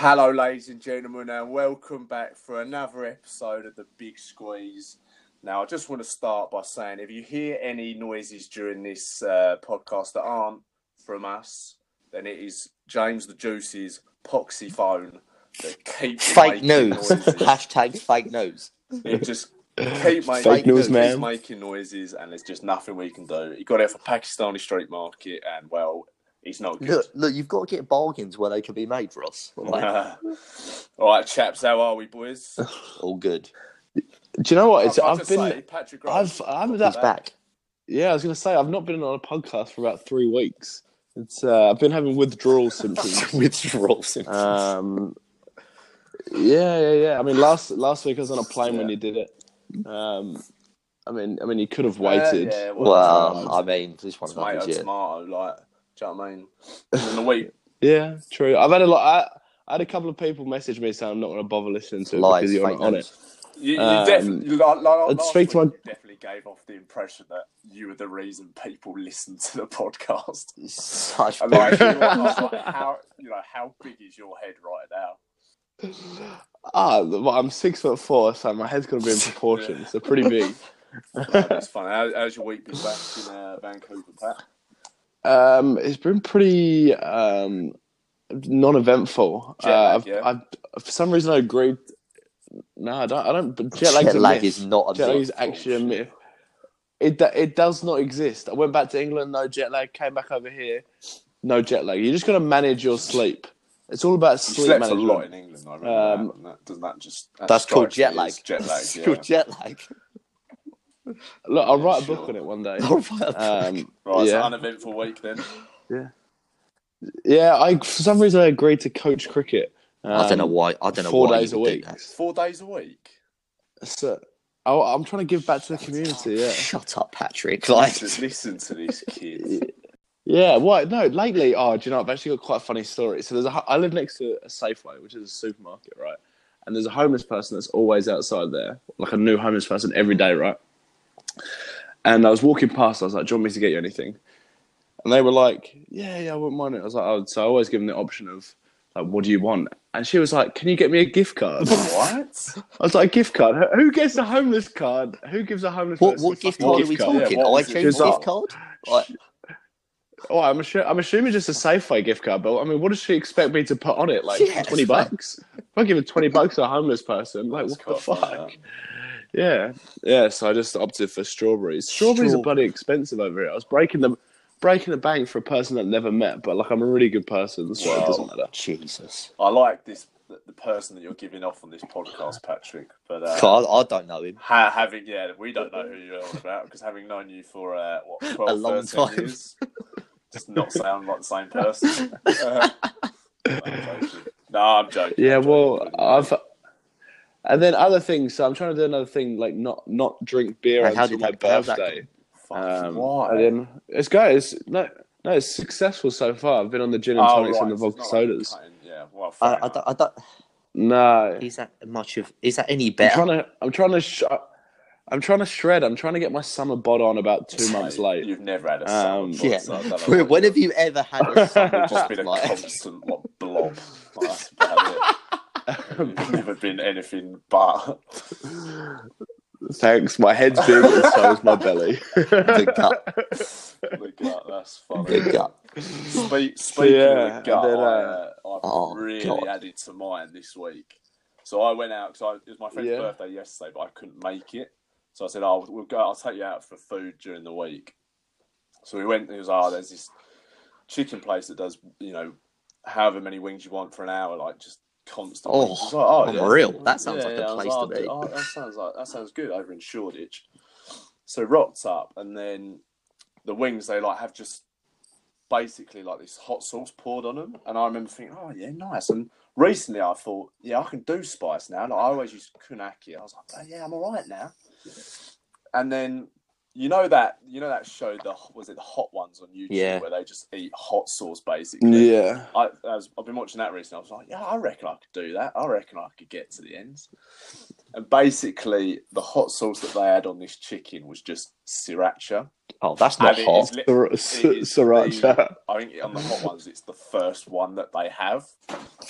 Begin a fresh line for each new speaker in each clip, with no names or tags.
Hello, ladies and gentlemen, and welcome back for another episode of the Big Squeeze. Now, I just want to start by saying if you hear any noises during this uh, podcast that aren't from us, then it is James the Juice's poxy phone that keeps
Fake news. Hashtag fake news.
It just keep making,
Fake news, man.
making noises, and there's just nothing we can do. He got it for Pakistani street market, and well, he's not good.
Look, look, you've got to get bargains where they can be made, Ross. All right,
All right, chaps, how are we, boys?
all good.
Do you know what? It's, I've been,
say, Patrick
I've, I'm that.
back.
Yeah, I was going to say I've not been on a podcast for about three weeks. It's uh, I've been having withdrawal symptoms.
Withdrawal symptoms.
um, yeah, yeah, yeah. I mean, last last week I was on a plane when you did it. Um, I mean, I mean, you could have
Uh,
waited.
yeah,
well, I mean, this one happens, yeah.
tomato, like, do you know what I mean? In the week,
Yeah, true. I've had a lot. I, I had a couple of people message me saying I'm not going to bother listening to it
Lies,
because you're not on
news.
it.
you, you
Um,
definitely, like, like,
I'd speak to
week,
my-
definitely gave off the impression that you were the reason people listen to the podcast.
Such
And like,
bullshit.
you know, like, how, you know, how big is your head right now?
Ah, well, I'm six foot four, so my head's going to be in proportion. So pretty big.
That's funny. How, how's your week been back in uh, Vancouver, Pat?
Um, it's been pretty um, non-eventful.
Jet
uh,
lag,
I've,
yeah?
I've, for some reason, I agreed. No, I don't. I don't. But jet
Jet lag is not a
jet lag is actually a myth. It it does not exist. I went back to England, no jet lag. Came back over here, no jet lag. You just got to manage your sleep. It's all about
You
sleep
slept
management.
a lot in England, I remember
Um,
that. Doesn't that just... That
That's called jet lag.
as Jet lag, yeah.
called jet lag.
Look, I'll write a
sure.
book on it one day.
All right.
Um,
Right, it's
yeah.
an uneventful week then.
yeah. Yeah, I for some reason I agreed to coach cricket.
I don't know
Um,
why. I don't know
four
why
days
you
a
would do
week.
Four days a week.
So, oh, I'm trying to give back to the community. Yeah.
Shut up, Patrick. Like,
Listen, listen to this kid.
Yeah, what? No, lately, oh, do you know, I've actually got quite a funny story. So there's a, hu- I live next to a Safeway, which is a supermarket, right? And there's a homeless person that's always outside there, like a new homeless person every day, right? And I was walking past, I was like, do you want me to get you anything? And they were like, yeah, yeah, I wouldn't mind it. I was like, oh, so I always give them the option of, like, what do you want? And she was like, can you get me a gift card?
what?
I was like, A gift card? Who- gets a homeless card? Who gives a homeless
what, what gift card are we talking?
Yeah, what was it?
iTunes
Because
gift card? Like,
Oh, I'm, assu- I'm assuming just a Safeway gift card, but I mean, what does she expect me to put on it? Like
Yeah,
twenty bucks? If I give her twenty bucks to a homeless person, like what the fuck? Yeah, yeah. So I just opted for strawberries. Strawberries are bloody expensive over here. I was breaking the breaking the bank for a person that I'd never met, but like I'm a really good person, so
Wow.
it doesn't matter.
Jesus.
I like this, the, the person that you're giving off on this podcast, Patrick. But uh,
God, I don't know him.
ha- having, yeah, we don't know who you're on about because having known you for, uh, what, 12,
A long
13
time.
years, does not sound like the same person. Uh, no, I'm joking. No, I'm joking.
Yeah, well. I've and then other things. So I'm trying to do another thing, like not not drink beer
Hey, how
until my
that- how's that
birthday.
Fuck,
Um,
why?
and then it's guys, no, no, it's successful so far. I've been on the gin and
Oh,
tonics
right,
and the vodka
not like
sodas.
Yeah, well, fair
I, I, don't, I don't.
No,
Is that much of? Is that any
I'm
better?
trying to, I'm trying to, sh- I'm trying to shred. I'm trying to get my summer bod on about two months
Mate,
late.
You've never had a
Um,
summer
Yeah.
so I know
when have you ever had a summer
It's just
bod
been a
like?
constant blob. Like, that's about it. It's never been anything but.
Thanks. My head's big, and so is my belly.
The gut.
the gut, that's funny.
The gut.
Speak, speaking
yeah,
of gut,
then,
I,
uh,
uh, I've
Oh,
really
God.
added to mine this week. So I went out because it was my friend's
Yeah.
birthday yesterday, but I couldn't make it. So I said, "Oh, we'll go. I'll take you out for food during the week." So we went. It was, "Oh, there's this chicken place that does, you know, however many wings you want for an hour, like just constant."
Oh,
wings." I was like, oh yeah.
unreal. That sounds
Yeah,
like
yeah,
a place to be.
Oh, that sounds like that sounds good over in Shoreditch. So rocked up, and then the wings they like have just basically like this hot sauce poured on them, and I remember thinking, oh yeah, nice. And recently I thought, yeah, I can do spice now. Like I always used kunaki. I was like, oh, yeah, I'm all right now. And then you know that you know that show, the was it the Hot Ones on YouTube,
Yeah.
where they just eat hot sauce basically.
yeah.
I, I was, I've been watching that recently. I was like, yeah, I reckon I could do that. I reckon I could get to the ends. And basically, the hot sauce that they had on this chicken was just sriracha.
Oh, that's not
And
hot.
li-
Sir-
it
Sir-
is
Sriracha.
the- I think on the hot ones, it's the first one that they have.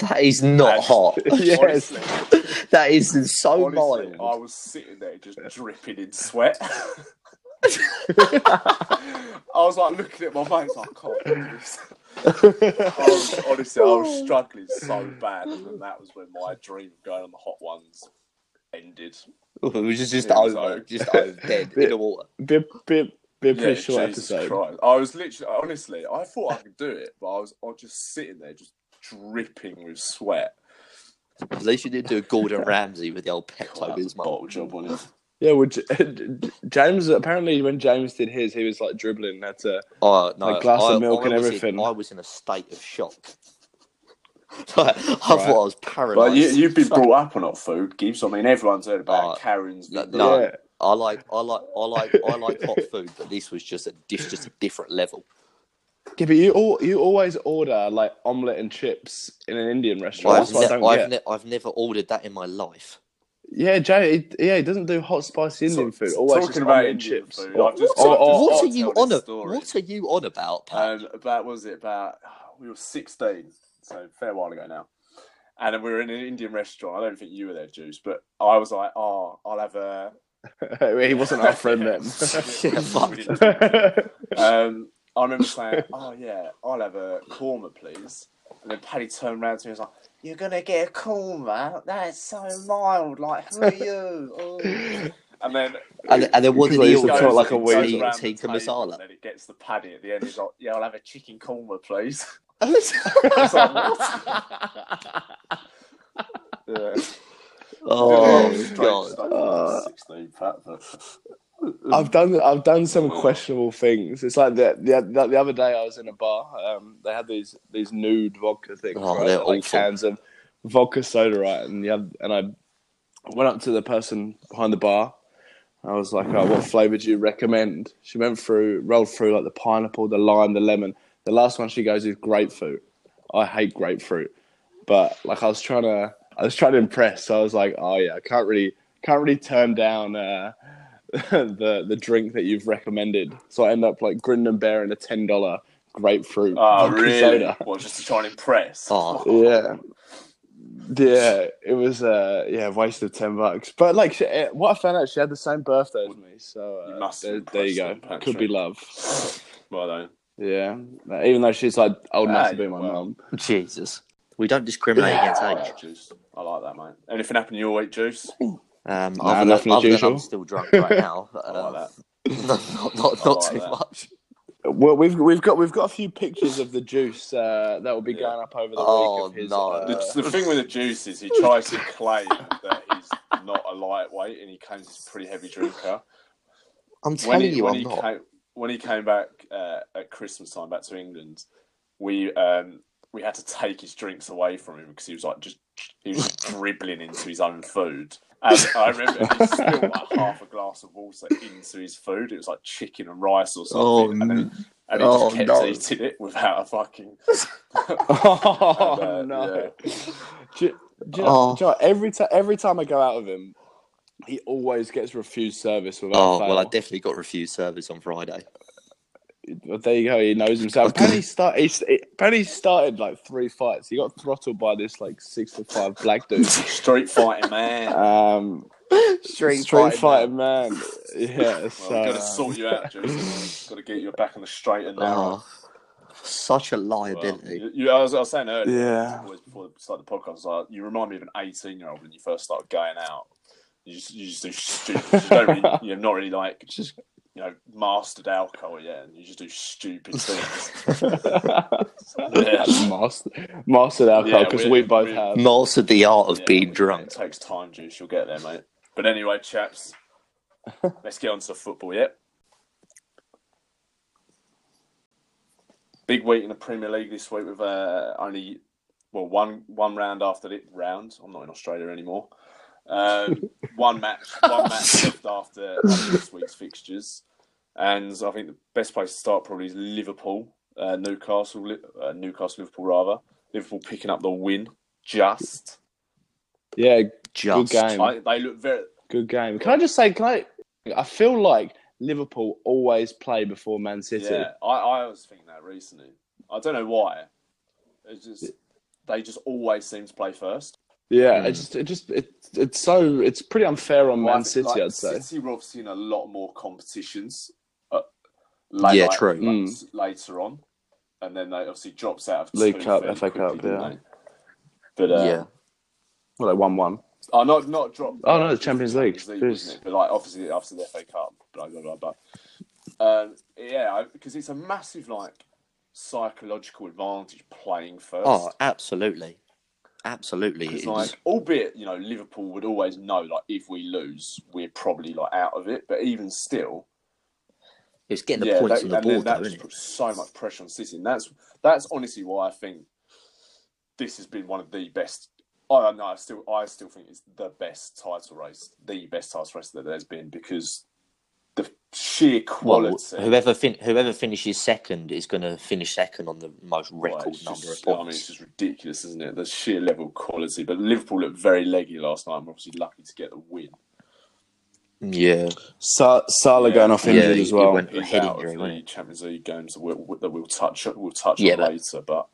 That is not
And-
hot.
Yes.
Honestly,
That is so
honestly,
mild.
I was sitting there just dripping in sweat. I was like looking at my mates, like, I can't do this. I was, honestly, I was struggling so bad, and that was when my dream of going on the hot ones ended.
It was just, just
It was
over,
over.
just over, dead in the water.
Be a, be, a- pretty
Yeah,
short
Jesus
episode.
Christ. I was literally, honestly, I thought I could do it, but I was, I was just sitting there, just dripping with sweat.
At least you didn't do a Gordon Ramsay with the old
God,
Pepto
that was a
Bismol.
bottle job on it.
Yeah, well, J- James apparently when James did his, he was like dribbling. That's a
Oh no!
Like glass of milk
I
and
was in-
everything.
I was in a state of shock. I thought I was paralysed.
But you, you've been brought up on hot food, Gibbs. I mean, everyone's heard about
Oh,
Karen's.
no, no.
Yeah.
I like, I like, I like, I like hot food, but this was just a diff, just a different level.
Yeah, but you all, you always order like omelette and chips in an Indian restaurant.
I've,
That's I
ne-
don't
I've,
get.
ne- I've never ordered that in my life.
Yeah, Jay. He, yeah, he doesn't do hot spicy Indian
So-
food. Always
talking
just
about Indian
chips.
food,
Or-
just-
or-
I've
or-
just-
what
I'll
are you on?
this
A, what are you on about, Pat?
Um, about was it about? We were sixteen, so a fair while ago now, and then we were in an Indian restaurant. I don't think you were there, Juice, but I was like, "Oh, I'll have a."
he wasn't our friend then.
Yeah, fuck.
We didn't- um, I remember saying, "Oh yeah, I'll have a korma, please." And then Paddy turned around to me and was like, "You're gonna get a korma? That's so mild. Like, who are you?" Oh. And then
and, and then what did
Because I
he
used to talk like a
it goes
weasel.
Tikka masala.
And then it gets the Paddy at the end. He's like, "Yeah, I'll have a chicken korma, please."
It's
It's like, yeah.
oh god!
stuff when I
Uh,
16, Pat, but-
I've done I've done some questionable things. It's like the the, the, the other day I was in a bar. Um, they had these these nude vodka things,
Oh,
right?
they're
like cans of vodka soda, right? And you had, and I went up to the person behind the bar. I was like, oh, "What flavour do you recommend?" She went through, rolled through like the pineapple, the lime, the lemon. The last one she goes is grapefruit. I hate grapefruit, but like I was trying to, I was trying to impress. So I was like, "Oh yeah, I can't really, can't really turn down." Uh, the the drink that you've recommended. So I end up like grinning and bearing a ten dollar grapefruit
Oh, really?
soda.
Well, just to try and impress.
Oh.
Yeah, yeah, it was uh yeah, waste of ten bucks. But like, she, eh, what I found out, she had the same birthday as me. So uh,
You must
there, there you go.
Patrick.
Could be love.
Well, then.
Yeah, even though she's like old enough
Ah,
to be my
well.
mum.
Jesus, we don't discriminate against age.
like juice. I like that, mate. Anything happen in your week, Juice?
Um,
Nah,
other,
nothing
than,
as
other than. I'm still drunk right now. Uh,
like
no, not not, not
like
too
that.
much.
Well, we've we've got we've got a few pictures of the juice uh, that will be
Yeah.
going up over the
Oh,
week of his.
no.
uh,
The, the thing with the juice is he tries to claim that he's not a lightweight and he claims he's a pretty heavy drinker.
I'm
when
telling
he,
you,
when
I'm
he
not.
Came, when he came back uh, at Christmas time back to England, we um, we had to take his drinks away from him because he was like just he was dribbling into his own food. And I remember he spilled like half a glass of water into his food. It was like chicken and rice or something,
Oh,
and, then, and he
oh,
just kept
no.
eating it without a fucking.
oh
And, uh,
no!
yeah.
Do, you- do you know,
Oh.
do you know, every time every time I go out with him, he always gets refused service without
Oh
fail.
well, I definitely got refused service on Friday.
But there you go. He knows himself. Penny start. He, Penny started like three fights. He got throttled by this like six foot five black dude.
Street fighting man.
Um,
Street,
street
fighting,
fighting man. Yeah.
well,
so
we've got to
um,
sort you out, Juice. got to get you back on the straight and narrow.
Oh, such a
Well,
liability.
you, you- I, was, I was saying earlier,
Yeah.
always before we started the podcast, like, you remind me of an 18 year old when you first started going out. You just, you just do stupid. You don't really, you're not really like just you know mastered alcohol yet, and you just do stupid things. yeah.
master, mastered alcohol because
we-
we both have.
Mastered the art of
Yeah,
being
It
drunk.
takes time, juice. You'll get there, mate. But anyway, chaps, let's get on to football. Yep. Big week in the Premier League this week with uh, only well one one round after the round. I'm not in Australia anymore. Um, one match, one match left after, after this week's fixtures, and I think the best place to start probably is Liverpool, uh, Newcastle, uh, Newcastle, Liverpool rather. Liverpool picking up the win, just.
Yeah,
Just.
game.
I, they look very.
good game. Can I just say? Can I? I feel like Liverpool always play before Man City.
Yeah, I, I was thinking that recently. I don't know why. It's just they just always seem to play first.
Yeah,
Mm.
it just it just it, it's so it's pretty unfair on
Well,
Man City,
like,
I'd say.
City were obviously in a lot more competitions. Late,
Yeah,
like,
true.
like,
Mm.
Later on, and then they obviously drops out of
League Cup,
fairly
FA Cup,
didn't
yeah.
they? But uh,
yeah.
Well, like one one.
Oh, not not drop.
Oh, no, the Champions League.
wasn't it? But like obviously after the FA Cup, blah blah blah. But um, yeah, because it's a massive like psychological advantage playing first.
Oh, absolutely, absolutely.
Because
It's-
like, albeit you know, Liverpool would always know like if we lose, we're probably like out of it. But even still,
it's getting the
yeah,
points
that,
on the board,
that
though,
just
isn't it?
puts so much pressure on City, and that's that's honestly why I think this has been one of the best. I don't know. I still, I still think it's the best title race, the best title race that there's been because the sheer
Well,
quality.
whoever fin- whoever finishes second is going to finish second on the most record
it's
number
just-
of
I mean, it's just ridiculous, isn't it? The sheer level of quality. But Liverpool looked very leggy last night. and We're obviously lucky to get the win.
Yeah,
Sa- Salah
Yeah.
going off
Yeah,
injured
he-
as
he
well.
went-
He's
head
out
injury,
of the? Champions League games that we'll, that we'll touch we'll touch
Yeah,
on
but-
later. But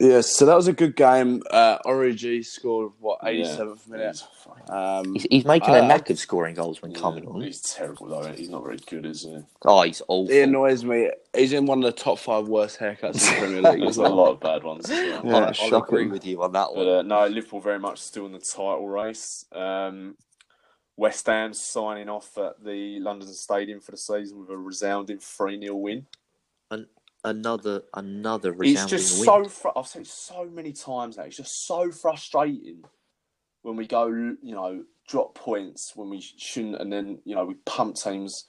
Yeah, so that was a good game. Uh, Origi scored what
yeah,
eighty seventh minute.
he's
Um,
he's, he's making a knack of scoring goals when
yeah,
coming on.
He's terrible though. He's not very good, is he?
Oh, he's awful.
he annoys me. He's in one of the top five worst haircuts in the Premier League
There's a lot of bad ones. As well.
Yeah,
I'll, I'll agree with you on that
But
one.
uh, no, Liverpool very much still in the title race. Um, West Ham signing off at the London Stadium for the season with a resounding 3 0 win.
another another
It's just
win.
so, fr- I've said it so many times now, it's just so frustrating when we go, you know, drop points when we shouldn't, and then, you know, we pump teams.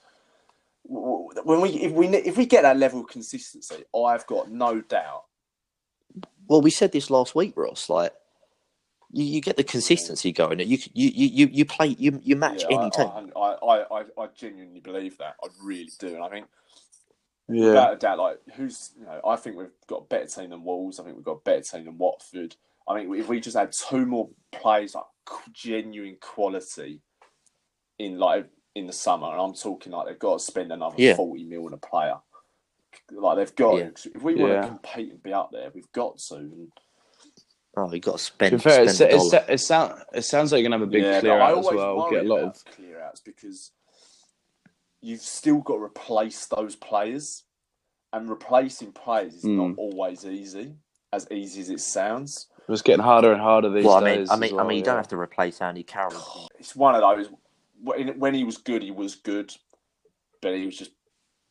When we if we if we get that level of consistency, I've got no doubt.
Well, we said this last week, Ross. Like, you, you get the consistency going. You you you you, you play you you match
Yeah,
any
I,
team.
I, I, I, I genuinely believe that. I really do, and I think
Yeah,
without a doubt, like who's you know, I think we've got a better team than Wolves. I think we've got a better team than Watford. I mean, if we just had two more players like genuine quality in like in the summer, and I'm talking like they've got to spend another
Yeah.
forty mil on a player. Like they've got
Yeah.
If we want
Yeah.
to compete and be up there, we've got to. And,
Oh, you got to
to
spend.
be fair,
spend
it's,
the
it's,
dollar.
it, sound, it sounds like you're gonna have a big
yeah,
clear
but
out as well.
worry
Get a lot
about
of
clear outs because you've still got to replace those players, and replacing players is not
Mm.
always easy, as easy as it sounds.
it's getting harder and harder these
Well, I mean,
days.
I mean,
well,
I mean, you don't have to replace Andy Carroll.
It's one of those when when he was good, he was good, but he was just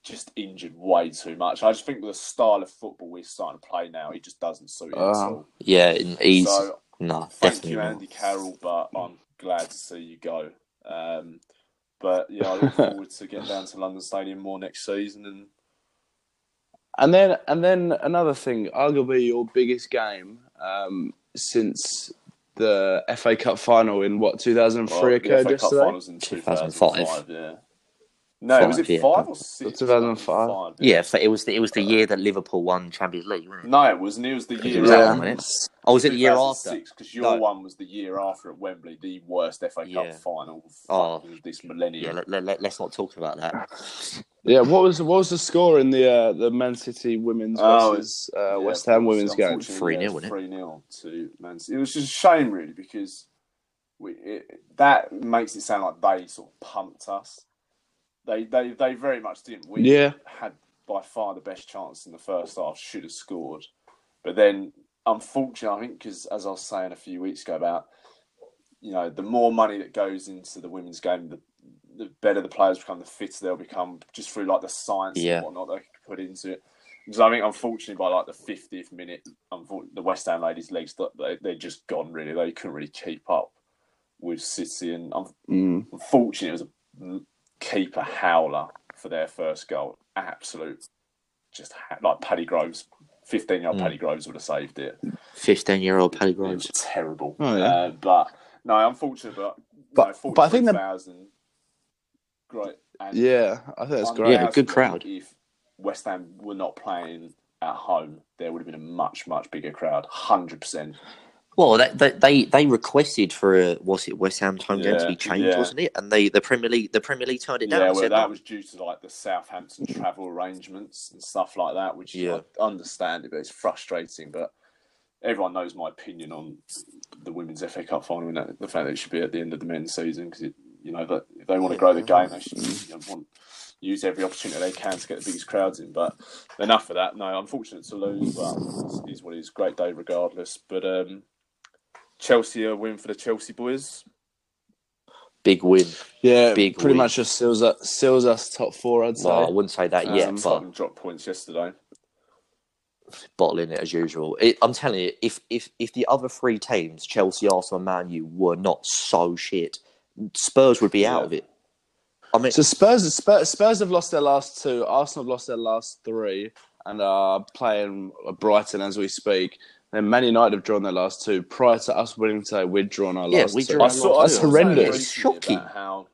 just injured way too much. I just think with the style of football we're starting to play now, he just doesn't suit him at
Uh-huh.
all.
Yeah, and he's
So
no,
thank
definitely
you,
not.
Andy Carroll, but I'm glad to see you go. Um, but yeah, I look forward to getting down to London Stadium more next season. And
And then, and then another thing, arguably your biggest game um, since the FA Cup final in what 2003
well, the
occurred
FA Cup
yesterday.
finals in
2005.
2005. Yeah. No, was it
Five, yeah.
five or six?
2005.
Yeah, so it was the, it was the year that Liverpool won Champions League, wasn't it?
No, it wasn't. It was the year
was
Yeah.
that
after.
one, wasn't it? Oh, was it the year after?
Because your
No.
one was the year after at Wembley, the worst FA Cup
Yeah.
final of
Oh.
this millennium.
Yeah, let, let, let, us not talk about that.
Yeah, what was what was the score in the uh, the Man City women's
Oh,
versus uh,
Yeah,
West Ham women's game?
3-0, wasn't it?
3 0 to Man City. It was just a shame, really, because we, it, that makes it sound like they sort of pumped us. They, they, they very much didn't. We
Yeah.
had by far the best chance in the first half, should have scored. But then, unfortunately, I think, because as I was saying a few weeks ago about, you know, the more money that goes into the women's game, the, the better the players become, the fitter they'll become, just through like the science
Yeah.
and whatnot they can put into it. Because I think, unfortunately, by like the 50th minute, the West Ham ladies' legs, they, they're just gone, really. They couldn't really keep up with City. And un-
Mm.
unfortunately, it was a keeper howler for their first goal. Absolute, just ha- like Paddy Groves, 15 year old
Mm.
Paddy Groves would have saved it.
15 year old Paddy
It was
Groves.
terrible.
Oh, yeah.
Uh, but no, unfortunate, but,
But-
no,
but I think the-
43,000, great. And
Yeah, I think that's great.
Yeah, good crowd.
If West Ham were not playing at home, there would have been a much, much bigger crowd. 100%.
Well, they, they they requested for a was it West Ham's home game to be changed,
yeah.
wasn't it? And they the Premier League the Premier League turned it down.
Yeah, well, that
no.
was due to like the Southampton travel arrangements and stuff like that, which
Yeah.
I understand it, but it's frustrating. But everyone knows my opinion on the women's FA Cup final and that, the fact that it should be at the end of the men's season because you know that if they want to grow the game, they should you know, want use every opportunity they can to get the biggest crowds in. But enough of that. No, unfortunate to lose, but it is what it is. Great day regardless. But um, Chelsea a win for the Chelsea boys.
Big win.
Yeah,
Big
pretty
win.
much just seals us, seals us top four. I'd say.
Well, I wouldn't say that yet,
Um,
but
dropped points yesterday.
bottling it as usual. It, I'm telling you, if if if the other three teams, Chelsea, Arsenal, and Man U, were not so shit, Spurs would be out
Yeah.
of it. I mean,
So Spurs, Spurs, Spurs have lost their last two. Arsenal have lost their last three, and are playing Brighton as we speak. Then Man United have drawn their last two. Prior to us winning today, we'd drawn our
Yeah,
last
we
two.
drew
I
our
saw, I
That's horrendous.
recently
Shocking.
How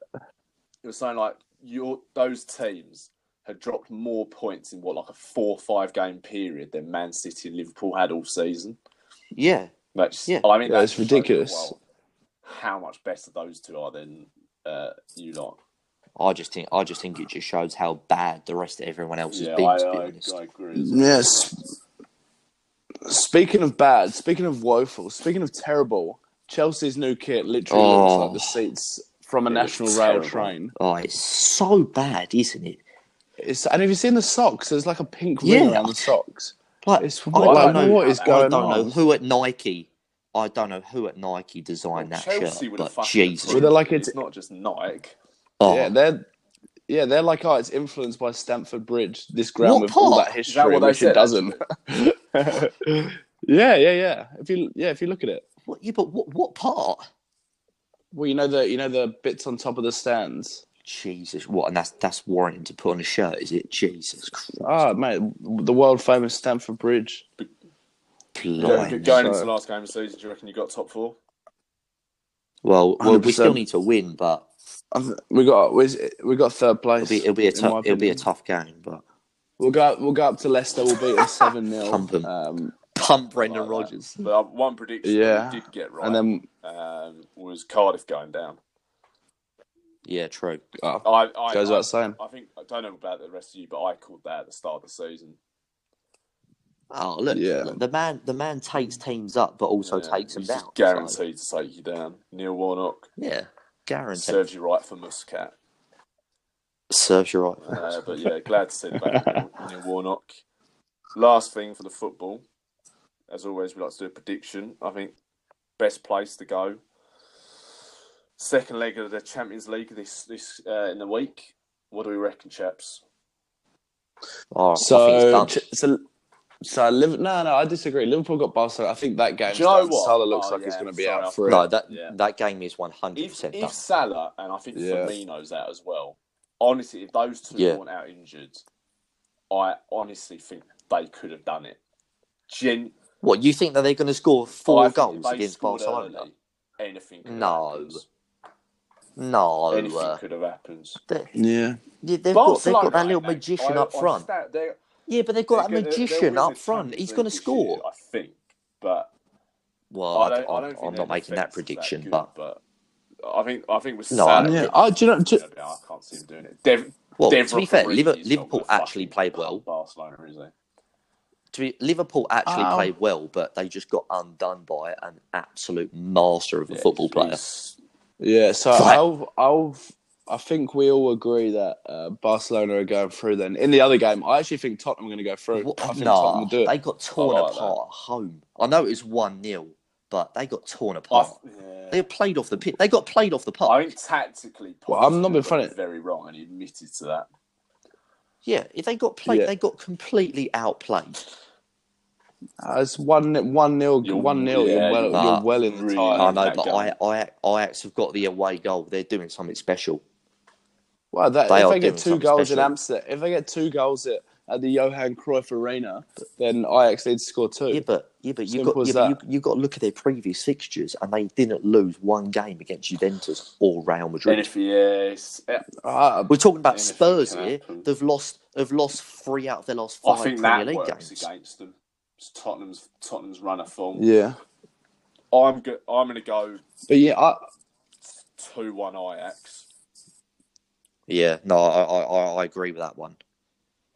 it was saying like your those teams had dropped more points in what like a four or five game period than Man City and Liverpool had all season.
yeah,
That's
Yeah.
I mean
Yeah,
that's
ridiculous.
well, how much better those two are than uh, you lot.
I just think I just think it just shows how bad the rest of everyone else has
Yeah,
been.
I,
to be
I,
honest.
I agree.
Yes. Speaking of bad, speaking of woeful, speaking of terrible, Chelsea's new kit literally
Oh.
looks like the oh. seats from a national rail
terrible.
train.
Oh, it's so bad, isn't it?
It's, and have you seen the socks? There's like a pink ring
Yeah.
around the socks.
Like
It's
I don't
like,
know
what is
I
I
going
don't know
on?
who at Nike. I don't know who at Nike designed that
Chelsea
shirt, but Jesus,
Well, they're like it's-
it's not just Nike.
oh,
Yeah, they're yeah, they're like oh, it's influenced by Stamford Bridge, this ground
What
with all that history,
that what they
which
said?
it doesn't. yeah, yeah, yeah. If you yeah, if you look at it,
what, yeah, but what what part?
well, you know the you know the bits on top of the stands.
Jesus, what? And that's that's warranting to put on a shirt, is it? Jesus Christ,
Ah, mate, the world famous Stamford Bridge.
blimey.
Going into the last game of the season, do you reckon you got top four?
Well, well, we still need to win, but
I th- We got we we got third place.
it'll be it'll be a tough it'll be a tough game. But
We'll go we'll go up to Leicester. We'll beat them seven 0
Pump 'em.
um,
pump Brendan
Like that.
Rodgers.
But uh, one prediction
Yeah.
we did get right
and then
um, was Cardiff going down.
Yeah, true.
oh,
I, I,
goes
I,
without saying.
I think I don't know about the rest of you, but I called that at the start of the season.
Oh look,
Yeah.
the man the man takes teams up, but also
Yeah,
takes them
he's
down.
just guaranteed to take you down. Neil Warnock
yeah, guaranteed.
serves you right for Muscat.
Serves you right.
Uh, but yeah, glad to see the back of Neil, Neil Warnock. Last thing for the football, as always, we like to do a prediction. I think best place to go. Second leg of the Champions League this this uh, in the week. What do we reckon, chaps?
Oh,
So,
it's done.
ch- so, so Liv- no, no, I disagree. Liverpool got Barcelona. I think that game.
Do you know what?
Salah looks
Oh,
like he's going to be
sorry,
out for it.
no, that
Yeah.
that game is one hundred
If,
percent
if
done.
Salah and I think
Yeah.
Firmino's out as well. Honestly, if those two
Yeah.
weren't out injured, I honestly think they could have done it. Gen-
What you think that they're going to score four
I
goals against
scored
Barcelona?
early, anything could
No.
have.
No,
Anything
uh,
could have happened.
Yeah.
yeah, they've got they've got that little magician
I-
up front.
sta- they're-
Yeah, but they've got that
gonna-
magician up front. He's going to score.
year, I think, but
Well,
I
I
don't. I
am
don't
I'm not making that
defence is
prediction,
good,
but
but I think I think with
No,
Salah,
Yeah. Oh, do you know? Do,
I can't see him doing it. Dev,
well, to be fair,
Origi
Liver-
is not
Liverpool actually played well.
Barcelona, is he?
To be, Liverpool actually
Oh.
played well, but they just got undone by an absolute master of a
Yeah,
football player.
yeah. So
Right.
I'll, I'll, I think we all agree that uh, Barcelona are going through. Then in the other game, I actually think Tottenham are going to go through.
What-
I think
nah,
Tottenham will do it.
they got torn
like
apart at home. I know it was one 0 but they got torn apart.
yeah.
They played off the pit. They got played off the park.
I think tactically,
Well, I'm not being
Pochettino
funny.
Very wrong, and he admitted to that.
Yeah, if they got played,
Yeah.
they got completely outplayed.
Uh, it's one one nil
You're-
one nil.
yeah,
you're well,
you're
you're well in the
really-
tie.
I know, but
game.
I, I, Ajax have got the away goal. They're doing something special.
Well, that,
They
if they get two goals
special.
in Amsterdam, if they get two goals at, at the Johan Cruyff Arena, then Ajax need to score two.
Yeah, but yeah, but you
Simple
got yeah, but you, you got to look at their previous fixtures, and they didn't lose one game against Juventus or Real Madrid.
And if he is, yeah,
Ah,
We're talking about Spurs here.
happen.
They've lost. They've lost three out of their last
I
five
think
Premier
that
League
works
games.
against them. It's Tottenham's Tottenham's runner form.
yeah,
I'm go- I'm going to go
but yeah, I,
two one Ajax.
Yeah, no, I, I, I I agree with that one.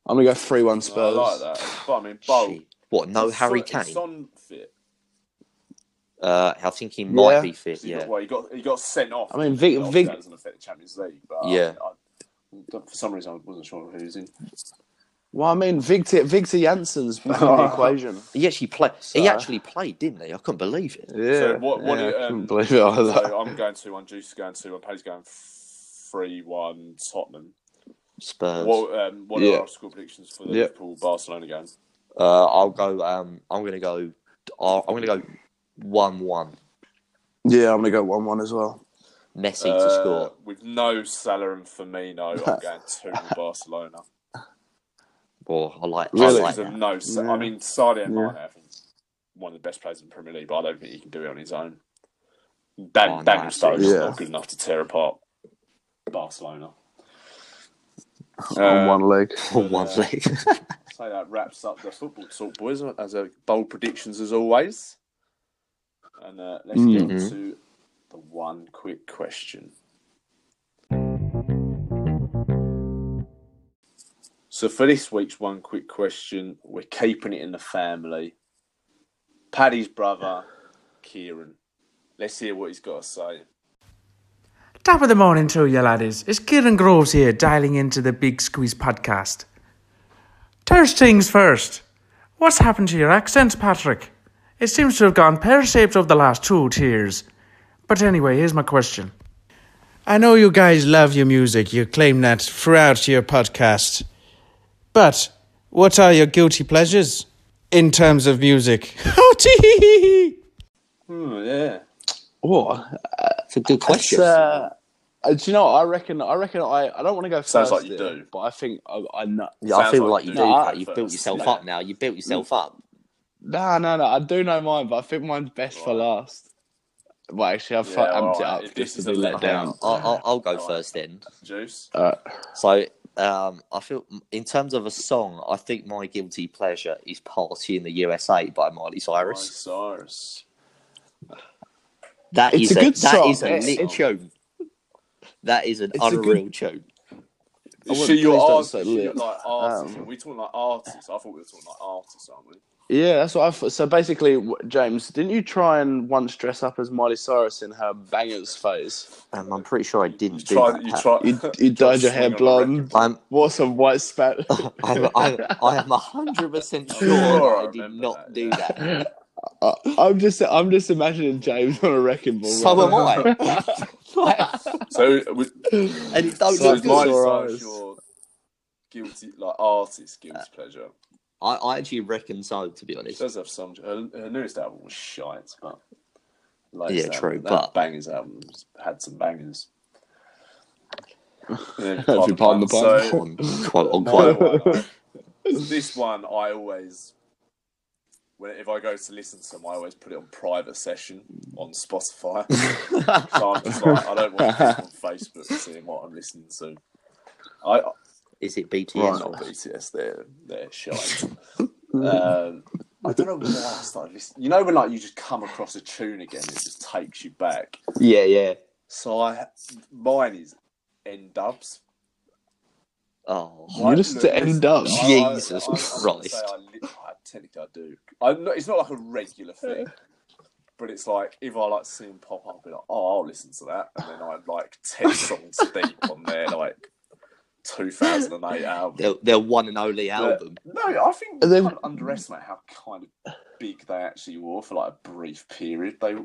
I'm gonna go three one
I
Spurs.
like that. But I mean, both.
Shit. What? No
Is
Harry
Son- is
Kane.
Son fit.
Uh, I think he might
Yeah.
be fit.
He
Yeah.
got, well, he got he got sent off.
I mean, Vic- Vic-
that doesn't affect the Champions League, but
Yeah.
I, I, for some reason I wasn't sure who he was in.
Well, I mean, Victor Victor Janssen's back in the equation.
He actually played. He actually played, didn't he? I couldn't believe it.
Yeah,
So what? What?
yeah,
it,
I
um,
couldn't believe it either.
So I'm going to one. Juice is going to one. Paddy's going three one Tottenham.
Spurs.
What? Um, what
Yeah.
are our score predictions for the
Yep.
Liverpool Barcelona game?
Uh, I'll go. Um, I'm gonna go. I'll- I'm gonna go one-one.
Yeah, I'm gonna go one one as well.
Messi to
Uh,
score.
with no Salah and Firmino. I'm going two to Barcelona.
Oh, I like.
Really?
I like that.
no.
Yeah.
I mean, Sadio and
Yeah.
Mane, I think, one of the best players in the Premier League, but I don't think he can do it on his own. Dan,
Oh, no,
Daniel Sturridge is
absolutely.
not good enough to tear apart Barcelona.
On
Uh,
one leg.
On one
uh,
leg.
So that wraps up the football talk, boys. As a bold predictions as always, and uh, let's get
Mhm.
to the one quick question. So for this week's one quick question, we're keeping it in the family. Paddy's brother, Kieran. Let's hear what he's got to say.
Top of the morning to you, laddies. It's Kieran Groves here, dialing into the Big Squeeze podcast. First things first. What's happened to your accent, Patrick? It seems to have gone pear shaped over the last two years. But anyway, here's my question. I know you guys love your music, you claim that throughout your podcast. But what are your guilty pleasures in terms of music? Oh, tee
Hmm, yeah.
Oh,
It's a good question.
uh, uh, do you know? What? I reckon. I reckon. I. I don't want to go first.
Sounds like you do.
but I think I, I know.
yeah, I feel
like
like
you
you
do
do.
go
Pat. You've built yourself
Yeah.
up now. You've built yourself up.
No, no, no. I do know mine, but I think mine's best for last. Well, actually, I've
Yeah,
amped it up
If
just
this
to
is
be
a
let
let
down.
down.
I'll, I'll, I'll go
Alright.
first then.
Juice.
So, um, I feel in terms of a song, I think my guilty pleasure is "Party in the USA" by Miley
Miley
Cyrus.
Cyrus.
That
It's
is
a good
that
song.
is a
It's-
lit
it's-
tune. That is an
It's a good-
unreal tune.
I
Is
wouldn't-
she your
please don't
artist?
say
Is she
lit.
like artist?
Um,
Are we talking like artists? I thought we were talking like artists, aren't we?
yeah, that's what I thought. So basically, James, didn't you try and once dress up as Miley Cyrus in her bangers phase?
Um, I'm pretty sure I didn't do
tried.
that.
You tried.
You, you
tried
dyed your hair
swing on a
blonde.
I'm
Wore some white spat.
I'm, I'm, I am hundred percent sure
Sure, I
I did not
that,
do
yeah.
that.
I- I'm just, I'm just imagining James on a wrecking ball.
So am I.
So, we,
and it don't
so
look
is
good.
Miley your guilty, like artist guilty uh, pleasure?
I, I actually reckon so, to be
She
honest.
does have some. Her, her newest album was shite, but
Yeah,
latest
true,
album,
but-
bangers albums had some bangers. Yeah,
If you pardon the pun.
On, quite, on
My
quite,
one, I- this one I always, when if I go to listen to them, I always put it on private session on Spotify. so I'm just like, I don't want to on Facebook seeing what I'm listening to. I
is it BTS?
Right.
not BTS, they're they're shite. um, I don't know why I started listening. You know when like you just come across a tune again, it just takes you back.
Yeah, yeah.
So I mine is N-Dubz.
Oh,
You listen to N-Dubz?
Jesus
I'm gonna
Christ.
say I li- I- technically, I do. I'm not, it's not like a regular thing, uh. but it's like if I like see them pop up, I'll be like, oh, I'll listen to that, and then I'm like ten songs deep on their like 2008 album.
their, their one and only album.
No, I think
they
we kind of underestimate how kind of big they actually were for like a brief period. They,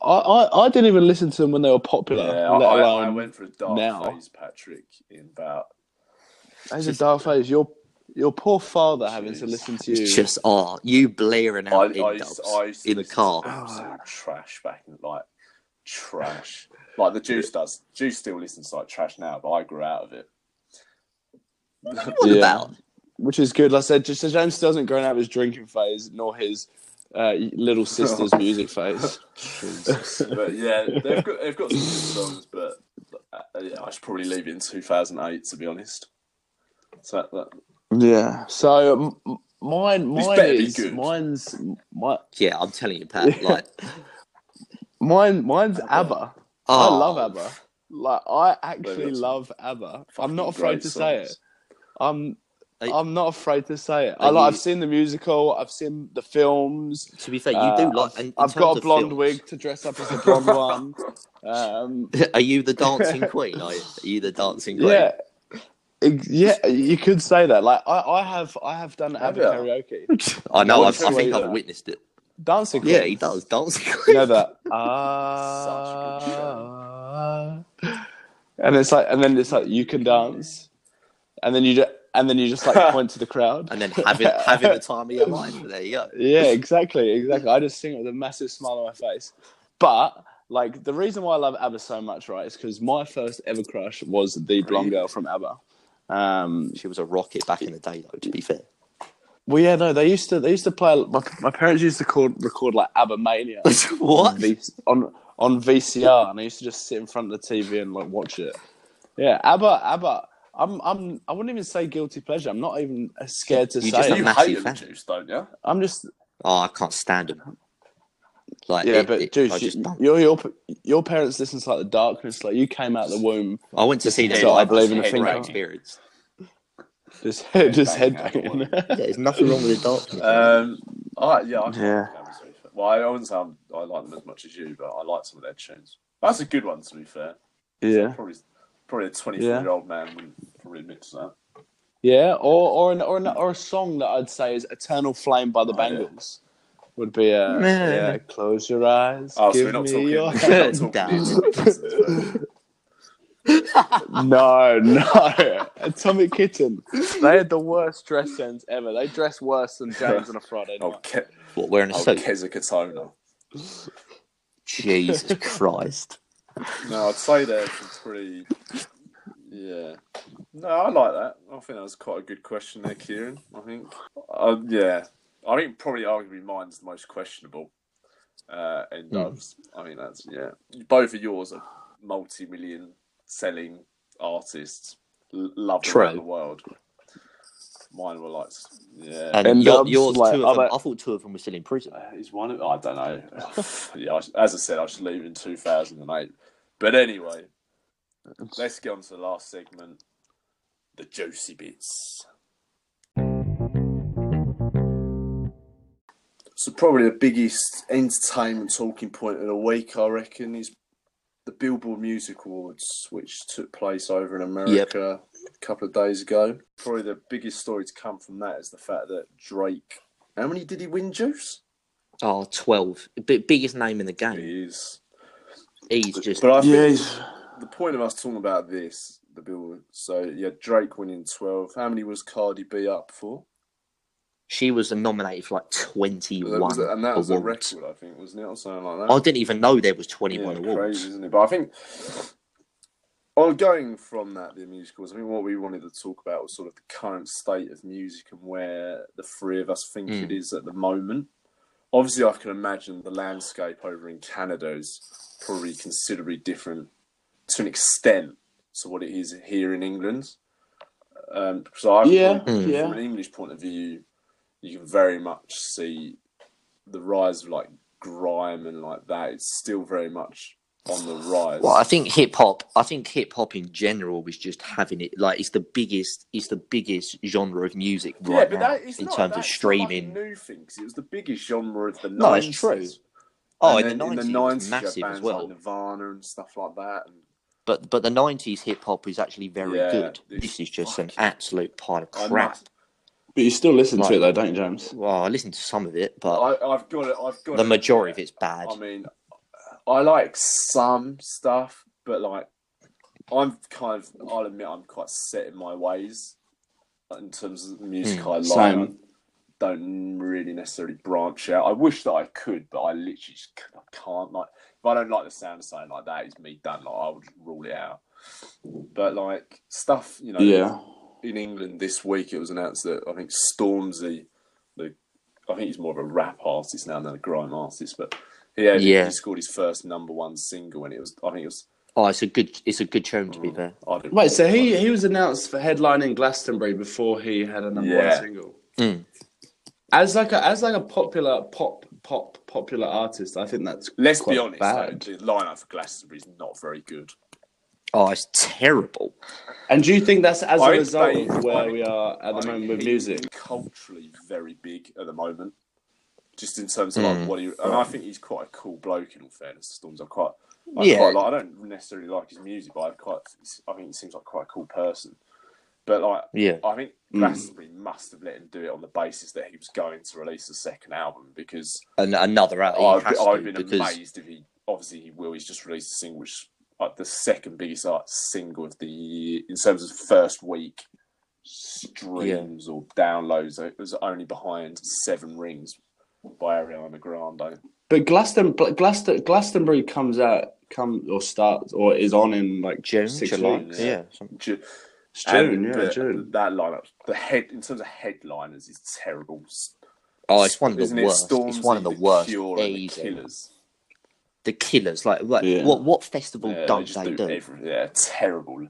I, I, I didn't even listen to them when they were popular.
yeah,
let
I,
alone
I went through a dark
now.
phase, Patrick, in about
As a dark phase, your your poor father having to listen to you.
It's just oh, you blaring out
I,
in
used,
dubs
I used to
in a
listen to
car.
absolute oh. trash back in like trash. Like the Juice does. Juice still listens to like trash now, but I grew out of it.
What
Yeah.
about?
which is good. Like I said, just so James still hasn't grown out of his drinking phase, nor his uh, little sister's music phase.
but yeah, they've got they've got some good songs, but uh, yeah, I should probably leave it in 2008 to be honest. So that, that,
Yeah. So m- mine,
This
mine is
good.
mine's my,
Yeah, I'm telling you, Pat. Like,
mine, mine's ABBA. I
oh,
love ABBA. Like I actually
They've got some
love ABBA. I'm not afraid
great
to say it.
songs.
I'm not afraid to say it. I like.
You,
I've seen the musical. I've seen the films.
To be fair, you
Uh,
do like.
I've,
in- in
I've got a blonde
films-
wig to dress up as a blonde one. Um,
Are you the dancing queen? Are you, are you the dancing queen?
yeah, yeah, you could say that. Like I, I have, I have done
Have
ABBA karaoke,
I know. I've, I think I've
that.
witnessed it.
dancing. Queen.
Yeah, he does dancing Queen.
You
queen.
know that.
Such
Ah, and it's like, and then it's like you can dance, and then you just, and then you just like point to the crowd,
and then having having the time of your life. There you go.
Yeah, exactly, exactly. I just sing it with a massive smile on my face. But like the reason why I love ABBA so much, right, is because my first ever crush was the blonde girl from ABBA. Um,
She was a rocket back in the day, though. To be fair.
well, yeah, no, they used to they used to play. My, my parents used to record record like ABBA Mania
what?
on, v, on on VCR, and I used to just sit in front of the TV and like watch it. Yeah, ABBA, ABBA. I'm I'm I wouldn't even say guilty pleasure. I'm not even scared to
You
say
just
it.
You
massive
hate the
fan.
juice, don't you?
I'm just
Oh, I can't stand him. Like,
yeah,
it-
but
it-
Juice,
just
you- your your your parents listen to like the darkness. Like you came out of the womb,
I went to see them.
So I believe in the
a
thing.
experience.
just head, just
Bang out the.
Yeah, there's nothing wrong with the darkness.
Um, I, yeah, I
Yeah.
yeah. Well, I wouldn't say I'm, I like them as much as you, but I like some of their tunes. That's a good one, to be fair.
yeah,
Probably, probably a 24
Yeah.
year old man would probably admit to that.
yeah, or or an, or an, or a song that I'd say is "Eternal Flame" by the
Oh, yeah.
Bangles. Would be a
Meh.
yeah. Close your eyes.
Oh, so
give
we're not
me
talking.
your
we're not talking
Damn.
the-
no, no. Atomic Kitten. They had the worst dress sense ever. They dress worse than James on a Friday
Oh,
night.
Ke-
What, wearing a
oh
suit?
Keza Katona.
Jesus Christ.
No, I'd say they're pretty. Yeah. No, I like that. I think that was quite a good question there, Kieran. I think. Uh, yeah. I think probably arguably mine's the most questionable. Uh, and. Dove's. I mean, that's, yeah. Both of yours are multi million selling artists, l- loved
True.
around the world. Mine were like, yeah.
And,
And
your, yours,
like,
two of them,
other-
I thought two of them were still in prison.
Uh, He's one of I don't know. yeah, I, as I said, I should leave in two thousand and eight. But anyway, let's get on to the last segment, the juicy bits. So probably the biggest entertainment talking point of the week, I reckon, is the Billboard Music Awards, which took place over in America a couple of days ago. Probably the biggest story to come from that is the fact that Drake. How many did he win, Juice?
Oh, 12. B- biggest name in the game.
He is.
He's just.
But I think
Yeah, he's-
the point of us talking about this, the bill. So yeah, Drake winning twelve. How many was Cardi B up for?
She was nominated for like 21
was a- and that was a record, I think, wasn't it, or something like that?
I didn't even know there was 21
yeah,
awards.
crazy, isn't it? But I think, on going from that, the musicals. I mean, what we wanted to talk about was sort of the current state of music and where the three of us think
Mm.
it is at the moment. Obviously, I can imagine the landscape over in Canada is probably considerably different to an extent to what it is here in England. Um, so I,
Yeah,
from,
yeah.
from an English point of view, you can very much see the rise of like grime and like that. It's still very much on the rise.
Well, I think hip hop. I think hip hop in general was just having it like it's the biggest. It's the biggest genre of music right now
it's
in
not-
terms of
that's not like
streaming.
new thing. 'cause It was the biggest genre of the
No, it's true. Oh,
And
in the nineties,
in the 90s, you had
massive as well.
like Nirvana and stuff like that. And
But but the nineties hip hop is actually very
Yeah,
good.
it's
This is just an absolute pile of crap.
But you still listen
Right.
to it though, don't you, James?
Well, I listened to some of it, but
I, I've got it. I've got
the
it,
majority
yeah.
of it's bad.
I mean, I like some stuff, but like, I'm kind of. I'll admit, I'm quite set in my ways in terms of the music
Hmm,
I like.
same.
I don't really necessarily branch out. I wish that I could, but I literally just I can't. Like, if I don't like the sound of something like that, it's me done. Like, I would rule it out. But like stuff, you know,
Yeah.
in England this week, it was announced that I think Stormzy, the I think he's more of a rap artist now than a grime artist, but he had,
Yeah.
he scored his first number one single, and it was I think it was.
oh, it's a good. It's a good tune to be there.
I don't
Wait, so he he was announced for headlining Glastonbury before he had a number
Yeah.
one single.
Mm.
As like a as like a popular pop pop popular artist, I think that's
Let's
quite
be honest,
bad.
though, the lineup for Glastonbury is not very good.
Oh, it's terrible.
And do you think that's as
I
a result of where
think-
we are at the
think
moment with music?
culturally very big at the moment. Just in terms of
Mm.
like what he, and I think he's quite a cool bloke. In all fairness, Storms. I quite, I
Yeah.
quite like. I don't necessarily like his music, but I quite, I think he seems like quite a cool person. But like,
Yeah.
I think
Mm.
Glastonbury must have let him do it on the basis that he was going to release a second album because
And another out. He
I've, I've been
because
amazed if he obviously he will. He's just released a single, which is like the second biggest like, single of the year in terms of first week streams or downloads. It was only behind Seven Rings by Ariana Grande.
But Glaston, Glaston, Glastonbury comes out, come or starts or is on in like
June,
six
July.
weeks.
Yeah. some-
Ju-
It's June,
and-
yeah,
but
June.
That lineup, the head in terms of headliners, is terrible.
Oh, it's one of the
Isn't it
worst. It's one of the
Stormzy,
worst.
Cure, and the Killers.
The killers, like, like
Yeah.
what what festival
Yeah,
don't
just
they do?
every- yeah, terrible.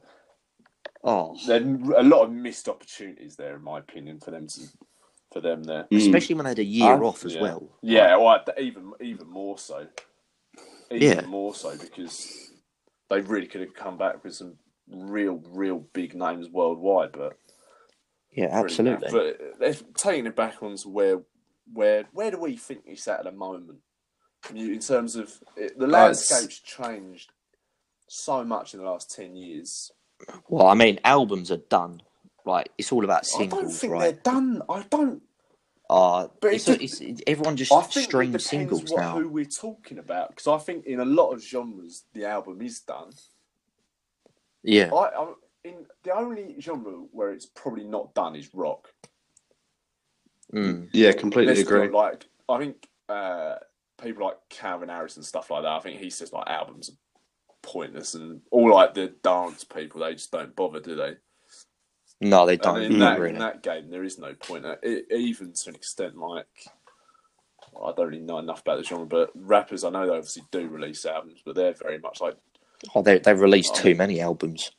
Oh,
There a lot of missed opportunities there, in my opinion, for them to for them there.
Mm.
especially when they had a year
I-
off as
yeah.
well.
Yeah, well, even even more so. Even
Yeah.
more so because they really could have come back with some real, real big names worldwide, but
Yeah,
really
absolutely.
But they're taking it back on to where, where, where do we think he's at at the moment? You- In terms of it, the landscape's changed so much in the last ten years.
Well, I mean, albums are done. Right, it's all about
I don't think
right?
they're done. I don't.
Uh,
But
it's,
it
it's, everyone just
I think
streams
depends
singles
what,
now.
who we're talking about because I think in a lot of genres the album is done.
Yeah,
I, I in the only genre where it's probably not done is rock.
mm.
Yeah, completely
Let's
agree.
go, Like I think uh, people like Calvin Harris and stuff like that. I think he says like albums are pointless and all like the dance people they just don't bother, do they?
No, they don't.
And in, that,
really.
in that game, there is no point. Uh, It, even to an extent, like I don't really know enough about the genre, but rappers I know they obviously do release albums, but they're very much like
Oh, they they released
Oh.
too many albums.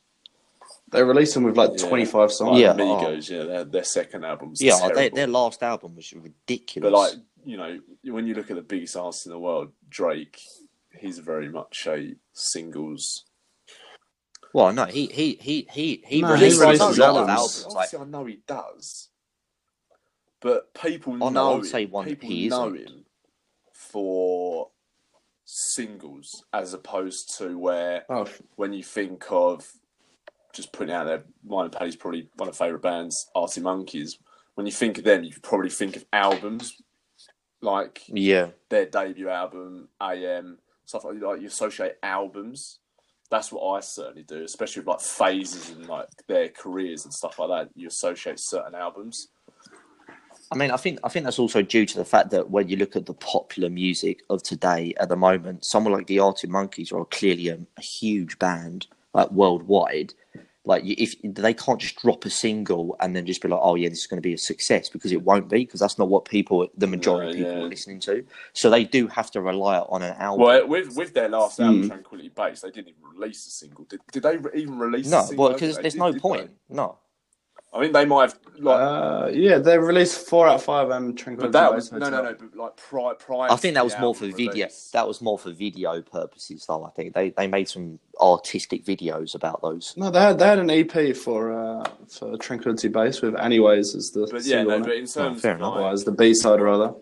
They release them with like
Yeah.
25 songs.
like
Yeah.
Migos. Yeah, their, their second album's
Yeah,
terrible.
they, their last album was ridiculous.
But like you know, when you look at the biggest artist in the world, Drake, he's very much a singles.
Well, no, he he he he he
No,
he
released a
releases
lot of
albums.
albums. Like,
I know he does, but people
Oh, no,
know
I would say one-
people
he
know
isn't.
him for singles as opposed to where
Oh,
when you think of just putting out there, mine and Paddy's probably one of my favourite bands, Arctic Monkeys. When you think of them, you probably think of albums like
yeah,
their debut album, AM, stuff like like you associate albums. That's what I certainly do, especially with like phases in like their careers and stuff like that. You associate certain albums.
I mean, I think I think that's also due to the fact that when you look at the popular music of today at the moment, someone like the Arctic Monkeys are clearly a, a huge band, like worldwide. Like if they can't just drop a single and then just be like, "Oh yeah, this is going to be a success," because it won't be, because that's not what people, the majority of people,
yeah.
are listening to. So they do have to rely on an album.
Well, with with their last album,
Hmm.
Tranquility Base, they didn't even release a single. Did, did they even release? a
no,
single?
well, because there's
they
no
did, did
point. No,
they? I mean, they might have like,
uh, yeah, they released four out of five um, Tranquility
but that was no, no,
Hotel.
no. But like prior, prior.
I think that was more for
album
video.
release-
That was more for video purposes, though. I think they they made some artistic videos about those.
No, they had they had an EP for uh, for Tranquility Base with Anyways as the
But yeah,
single
no. But in terms
fair
of
enough.
like,
as the B side rather.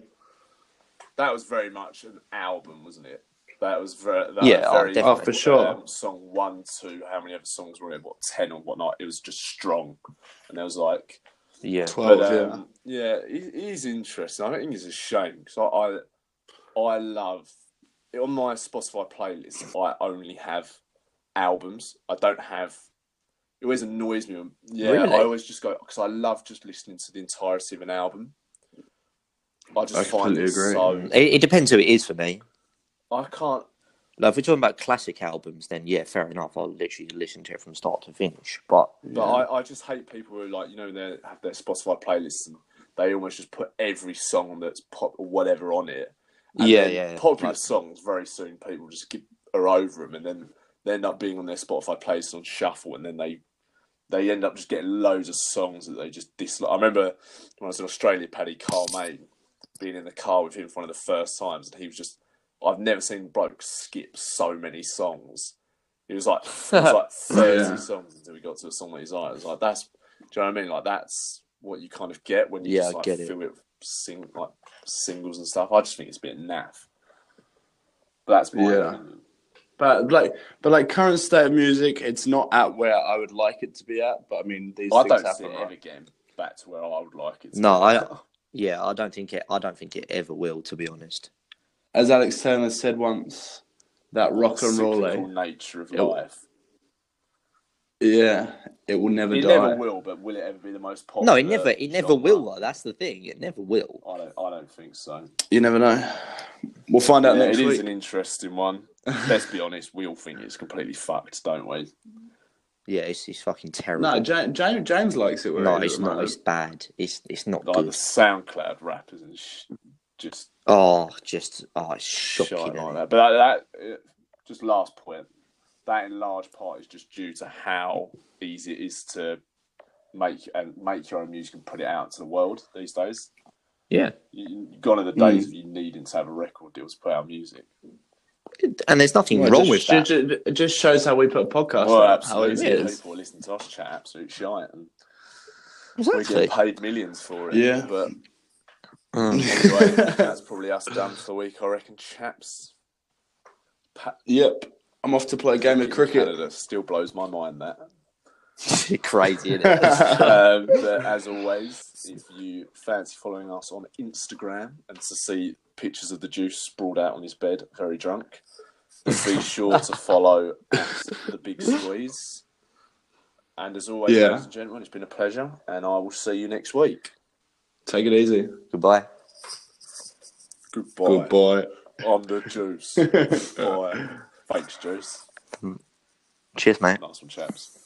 that was very much an album, wasn't it? That was very, that
Yeah,
was
oh, definitely.
Oh, for sure.
Um, song one, two, how many other songs were in it? What ten or whatnot? It was just strong, and there was like,
Yeah,
Twelve,
but
yeah.
um, yeah, he, he's interesting. I think it's a shame because I, I, I love on my Spotify playlist. I only have albums. I don't have. It always annoys me. Yeah,
Really?
I always just go because I love just listening to the entirety of an album. I just
I
find
completely
it
agree.
so.
it, it depends who it is for me.
I can't.
Like, if we're talking about classic albums, then yeah, fair enough. I'll literally listen to it from start to finish. But
But I, I just hate people who like you know they have their Spotify playlists and they almost just put every song that's pop or whatever on it. And
Yeah, yeah, yeah.
Popular
Like-
songs very soon people just get, are over them and then they end up being on their Spotify playlist on shuffle and then they they end up just getting loads of songs that they just dislike. I remember when I was in Australia, Paddy Carl May being in the car with him for one of the first times and he was just I've never seen bloke skip so many songs It was like it was like thirty
Yeah.
songs until we got to a song that he's like, it was like that's. Do you know what I mean? Like that's what you kind of get when you
Yeah,
just
I
like
get it.
fill it with sing like singles and stuff. I just think it's a bit naff. But that's my
Yeah.
opinion.
But like, but like current state of music, it's not at where I would like it to be at. But I mean, these
I
things
don't
happen.
see it
right?
ever getting back to where I would like it. To
No,
be.
I- Yeah, I don't think it. I don't think it ever will. To be honest.
As Alex Turner said once, that rock and roll,
cyclical
eh?
nature of
It-
life.
yeah, it will never
It
die.
never will, but will it ever be the most popular?
No, it never. It never
genre?
will. Though. That's the thing. It never will.
I don't. I don't think so.
You never know. We'll find out
Yeah,
next
it is
week.
an interesting one. Let's be honest. We all think it's completely fucked, don't we?
Yeah, it's it's fucking terrible.
No, James, James, James likes it.
no,
it is
it's
at the
not.
moment.
It's bad. It's it's not
Like the. SoundCloud rappers and sh- just
Oh, just oh, it's shocking.
like that. But that, that uh, just last point. That in large part is just due to how easy it is to make and make your own music and put it out to the world these days.
Yeah,
You, you- gone are the days of you needing to have a record deal to put out music.
and there's nothing
Well,
wrong
it
with that.
ju- ju- It just shows how we put a podcast
Well,
out. How
absolutely.
easy
it
it
is.
is.
People listen to us chat absolute shite, and
we
get paid millions for it.
Yeah.
But
Mm.
anyway, that's probably us done for the week, I reckon, chaps. Pat-
Yep. I'm off to play a game of cricket.
Canada still blows my mind that.
Crazy, isn't it?
um, but as always, if you fancy following us on Instagram and to see pictures of the juice sprawled out on his bed, very drunk, be sure to follow at the Big Squeeze. And as always,
Yeah.
ladies and gentlemen, it's been a pleasure, and I will see you next week.
Take it easy.
Goodbye.
Goodbye.
Goodbye.
I'm the juice. Goodbye. Thanks, juice.
Cheers, mate.
Nice one, chaps.